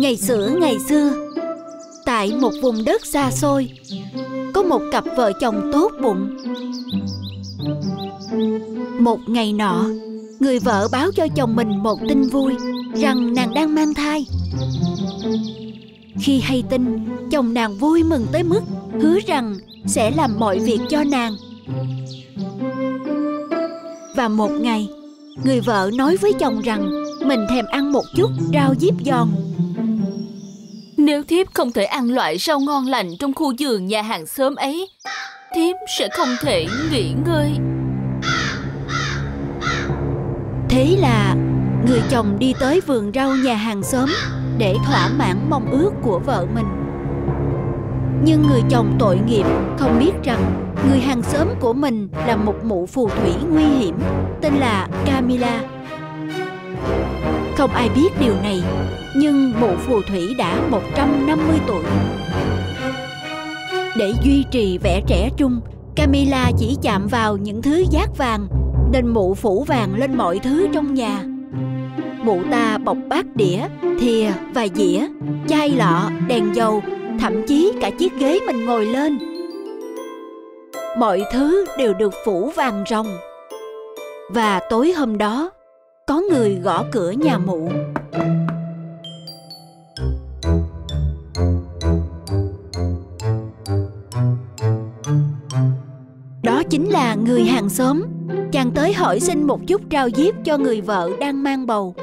Ngày xưa ngày xưa, Tại một vùng đất xa xôi, Có một cặp vợ chồng tốt bụng. Một ngày nọ, Người vợ báo cho chồng mình một tin vui Rằng nàng đang mang thai. Khi hay tin, Chồng nàng vui mừng tới mức Hứa rằng sẽ làm mọi việc cho nàng. Và một ngày, Người vợ nói với chồng rằng Mình thèm ăn một chút rau diếp giòn. Nếu thiếp không thể ăn loại rau ngon lành Trong khu vườn nhà hàng xóm ấy, Thiếp sẽ không thể nghỉ ngơi. Thế là người chồng đi tới vườn rau nhà hàng xóm Để thỏa mãn mong ước của vợ mình. Nhưng người chồng tội nghiệp không biết rằng Người hàng xóm của mình là một mụ phù thủy nguy hiểm, Tên là Camila không ai biết điều này Nhưng mụ phù thủy đã 150 tuổi. Để duy trì vẻ trẻ trung Camila chỉ chạm vào những thứ giác vàng Nên mụ phủ vàng lên mọi thứ trong nhà. Mụ ta bọc bát đĩa, thìa và dĩa Chai lọ, đèn dầu Thậm chí cả chiếc ghế mình ngồi lên. Mọi thứ đều được phủ vàng rồng và tối hôm đó có người gõ cửa nhà mụ. Đó chính là người hàng xóm. Chàng tới hỏi xin một chút rau diếp cho người vợ đang mang bầu.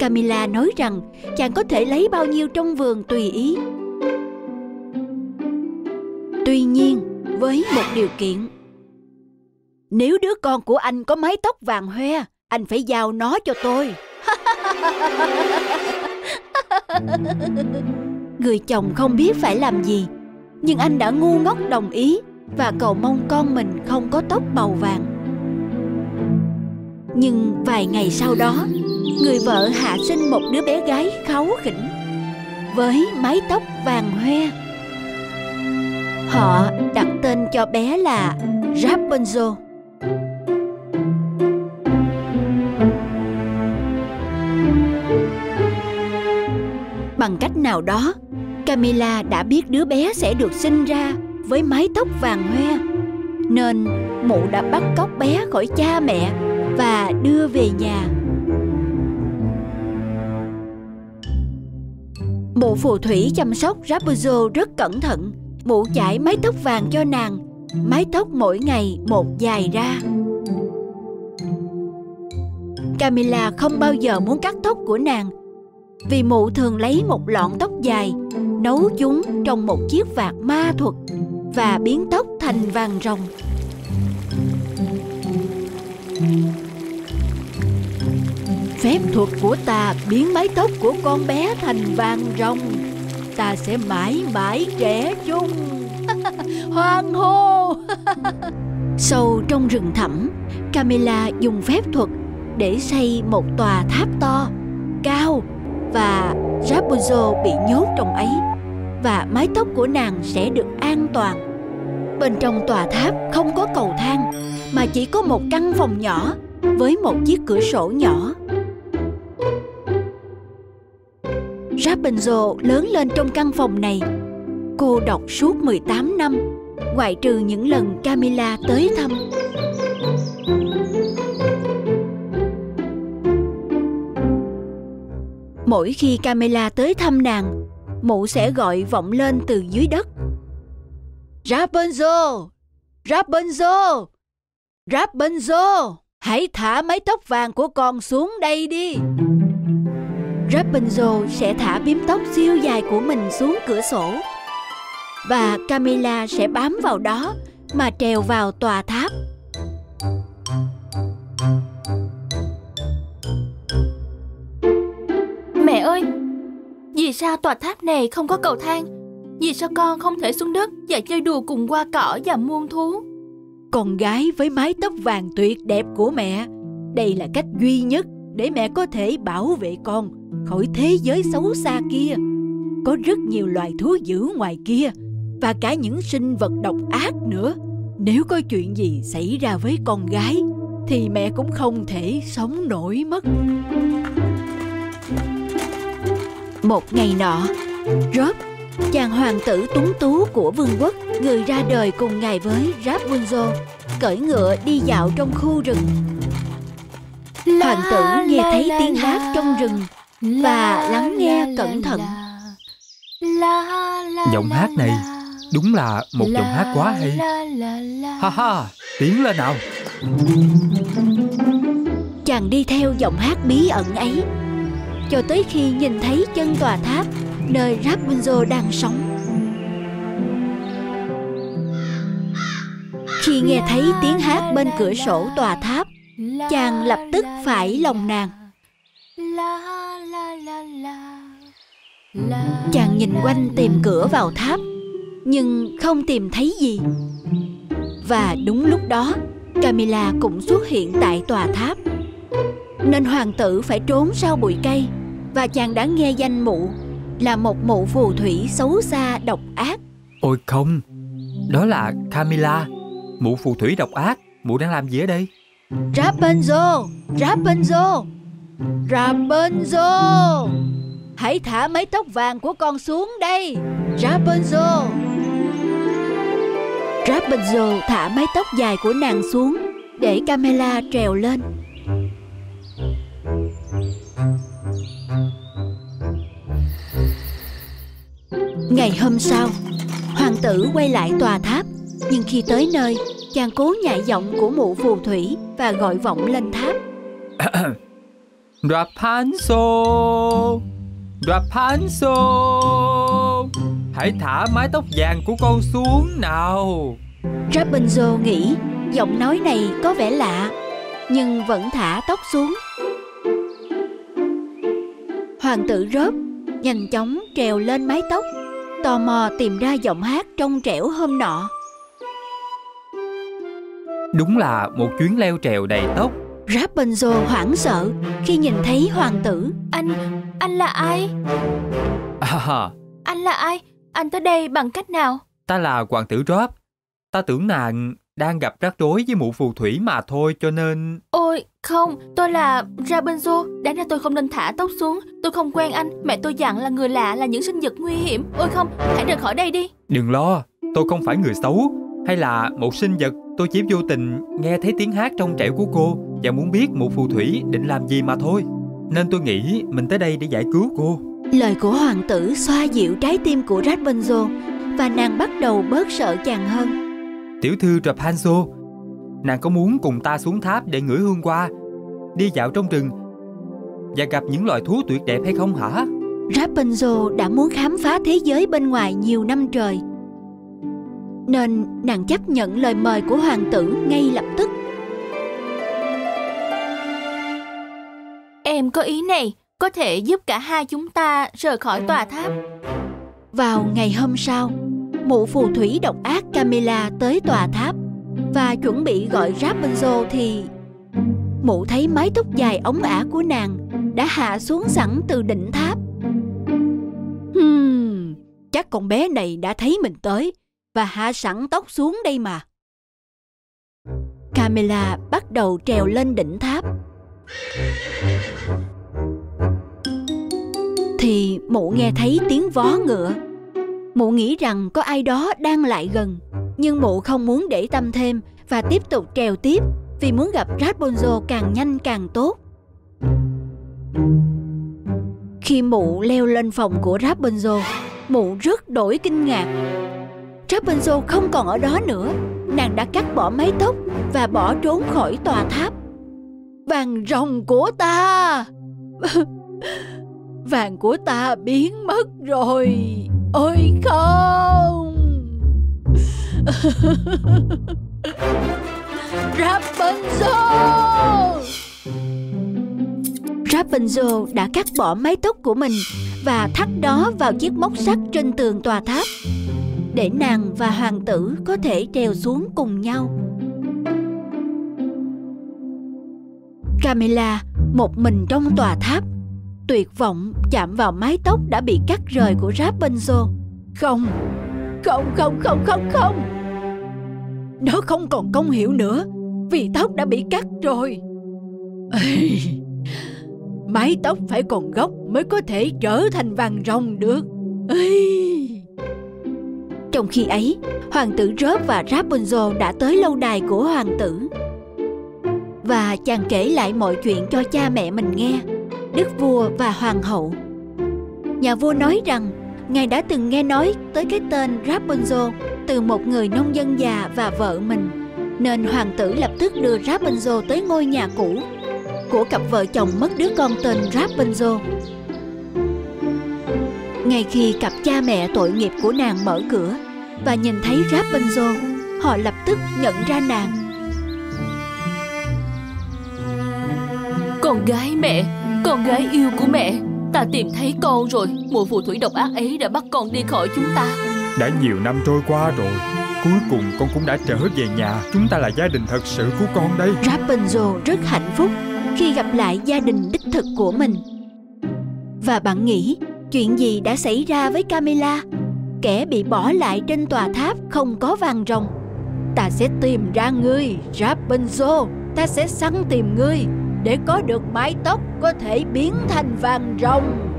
Camila nói rằng chàng có thể lấy bao nhiêu trong vườn tùy ý. Tuy nhiên với một điều kiện. Nếu đứa con của anh có mái tóc vàng hoe, anh phải giao nó cho tôi. Người chồng không biết phải làm gì, nhưng anh đã ngu ngốc đồng ý và cầu mong con mình không có tóc màu vàng. Nhưng vài ngày sau đó, người vợ hạ sinh một đứa bé gái kháu khỉnh với mái tóc vàng hoe Họ đặt tên cho bé là Rapunzel. Bằng cách nào đó, Camilla đã biết đứa bé sẽ được sinh ra với mái tóc vàng hoe. Nên mụ đã bắt cóc bé khỏi cha mẹ và đưa về nhà. Mụ phù thủy chăm sóc Rapunzel rất cẩn thận mụ chải mái tóc vàng cho nàng mái tóc mỗi ngày một dài ra camilla không bao giờ muốn cắt tóc của nàng vì mụ thường lấy một lọn tóc dài, nấu chúng trong một chiếc vạt ma thuật và biến tóc thành vàng rồng. Phép thuật của ta biến mái tóc của con bé thành vàng rồng. Ta sẽ mãi mãi trẻ trung. Hoan hô! Sâu trong rừng thẳm, camilla dùng phép thuật để xây một tòa tháp to và rapunzel bị nhốt trong ấy và mái tóc của nàng sẽ được an toàn bên trong tòa tháp không có cầu thang mà chỉ có một căn phòng nhỏ với một chiếc cửa sổ nhỏ Rapunzel lớn lên trong căn phòng này. Cô đọc suốt 18 năm, ngoại trừ những lần Camilla tới thăm. Mỗi khi Camilla tới thăm nàng, mụ sẽ gọi vọng lên từ dưới đất. Rapunzel! Rapunzel! Rapunzel! Hãy thả mái tóc vàng của con xuống đây đi! Rapunzel sẽ thả biếm tóc siêu dài của mình xuống cửa sổ và Camilla sẽ bám vào đó mà trèo vào tòa tháp. Vì sao tòa tháp này không có cầu thang? Vì sao con không thể xuống đất và chơi đùa cùng hoa cỏ và muôn thú? Con gái với mái tóc vàng tuyệt đẹp của mẹ, đây là cách duy nhất để mẹ có thể bảo vệ con khỏi thế giới xấu xa kia có rất nhiều loài thú dữ ngoài kia và cả những sinh vật độc ác nữa nếu có chuyện gì xảy ra với con gái thì mẹ cũng không thể sống nổi mất một ngày nọ, Rob, chàng hoàng tử tuấn tú của vương quốc, người ra đời cùng ngày với Rapunzel, cởi ngựa đi dạo trong khu rừng. Hoàng tử nghe thấy tiếng hát trong rừng và lắng nghe cẩn thận. Giọng hát này đúng là một giọng hát quá hay. Ha ha, tiến lên nào. Chàng đi theo giọng hát bí ẩn ấy cho tới khi nhìn thấy chân tòa tháp nơi Rapunzel đang sống. Khi nghe thấy tiếng hát bên cửa sổ tòa tháp, chàng lập tức phải lòng nàng. Chàng nhìn quanh tìm cửa vào tháp, nhưng không tìm thấy gì. Và đúng lúc đó, Camilla cũng xuất hiện tại tòa tháp. Nên hoàng tử phải trốn sau bụi cây và chàng đã nghe danh mụ là một mụ phù thủy xấu xa độc ác. Ôi không, đó là Camilla, mụ phù thủy độc ác. Mụ đang làm gì ở đây? Rapunzel, Rapunzel, Rapunzel, hãy thả mái tóc vàng của con xuống đây, Rapunzel. Rapunzel thả mái tóc dài của nàng xuống để Camilla trèo lên. Ngày hôm sau, hoàng tử quay lại tòa tháp, nhưng khi tới nơi, chàng cố nhại giọng của mụ phù thủy và gọi vọng lên tháp. Rapunzel, Rapunzel, hãy thả mái tóc vàng của con xuống nào. Rapunzel nghĩ giọng nói này có vẻ lạ, nhưng vẫn thả tóc xuống. Hoàng tử rớp nhanh chóng trèo lên mái tóc tò mò tìm ra giọng hát trong trẻo hôm nọ. Đúng là một chuyến leo trèo đầy tốc. Rapunzel hoảng sợ khi nhìn thấy hoàng tử. Anh, anh là ai? À, Anh là ai? Anh tới đây bằng cách nào? ta là hoàng tử Rob. Ta tưởng nàng đang gặp rắc rối với mụ phù thủy mà thôi cho nên... Ôi, không, tôi là Rapunzel. Đáng ra tôi không nên thả tóc xuống. Tôi không quen anh. Mẹ tôi dặn là người lạ là những sinh vật nguy hiểm. Ôi không, hãy rời khỏi đây đi. Đừng lo, tôi không phải người xấu hay là một sinh vật. Tôi chỉ vô tình nghe thấy tiếng hát trong trẻo của cô và muốn biết mụ phù thủy định làm gì mà thôi. Nên tôi nghĩ mình tới đây để giải cứu cô. Lời của hoàng tử xoa dịu trái tim của Rapunzel và nàng bắt đầu bớt sợ chàng hơn. Tiểu thư Rapunzel, nàng có muốn cùng ta xuống tháp để ngửi hương hoa, đi dạo trong rừng và gặp những loài thú tuyệt đẹp hay không hả? Rapunzel đã muốn khám phá thế giới bên ngoài nhiều năm trời. Nên nàng chấp nhận lời mời của hoàng tử ngay lập tức. Em có ý này, có thể giúp cả hai chúng ta rời khỏi tòa tháp. Vào ngày hôm sau, mụ phù thủy độc ác Camilla tới tòa tháp và chuẩn bị gọi Rapunzel thì mụ thấy mái tóc dài ống ả của nàng đã hạ xuống sẵn từ đỉnh tháp. Hmm, chắc con bé này đã thấy mình tới và hạ sẵn tóc xuống đây mà. Camilla bắt đầu trèo lên đỉnh tháp. Thì mụ nghe thấy tiếng vó ngựa. Mụ nghĩ rằng có ai đó đang lại gần. Nhưng mụ không muốn để tâm thêm và tiếp tục trèo tiếp vì muốn gặp Rapunzel càng nhanh càng tốt. Khi mụ leo lên phòng của Rapunzel, mụ rất đổi kinh ngạc. Rapunzel không còn ở đó nữa, nàng đã cắt bỏ mái tóc và bỏ trốn khỏi tòa tháp. Vàng rồng của ta! Vàng của ta biến mất rồi! Ôi không! Rapunzel! Rapunzel đã cắt bỏ mái tóc của mình và thắt đó vào chiếc móc sắt trên tường tòa tháp để nàng và hoàng tử có thể trèo xuống cùng nhau. Camilla, một mình trong tòa tháp tuyệt vọng chạm vào mái tóc đã bị cắt rời của Rapunzel. Không, không, không, không, không, không. Nó không còn công hiệu nữa vì tóc đã bị cắt rồi. Ê, Mái tóc phải còn gốc mới có thể trở thành vàng rồng được Ê! Trong khi ấy, hoàng tử Rớp và Rapunzel đã tới lâu đài của hoàng tử. Và chàng kể lại mọi chuyện cho cha mẹ mình nghe, đức vua và hoàng hậu. Nhà vua nói rằng, ngài đã từng nghe nói tới cái tên Rapunzel từ một người nông dân già và vợ mình, nên hoàng tử lập tức đưa Rapunzel tới ngôi nhà cũ của cặp vợ chồng mất đứa con tên Rapunzel. Ngay khi cặp cha mẹ tội nghiệp của nàng mở cửa và nhìn thấy Rapunzel, họ lập tức nhận ra nàng. Con gái mẹ, con gái yêu của mẹ, ta tìm thấy con rồi. Mụ phù thủy độc ác ấy đã bắt con đi khỏi chúng ta. Đã nhiều năm trôi qua rồi Cuối cùng con cũng đã trở về nhà Chúng ta là gia đình thật sự của con đây Rapunzel rất hạnh phúc khi gặp lại gia đình đích thực của mình. Và bạn nghĩ chuyện gì đã xảy ra với Camilla? Kẻ bị bỏ lại trên tòa tháp không có vàng rồng. Ta sẽ tìm ra ngươi, Rapunzel. Ta sẽ săn tìm ngươi để có được mái tóc có thể biến thành vàng rồng.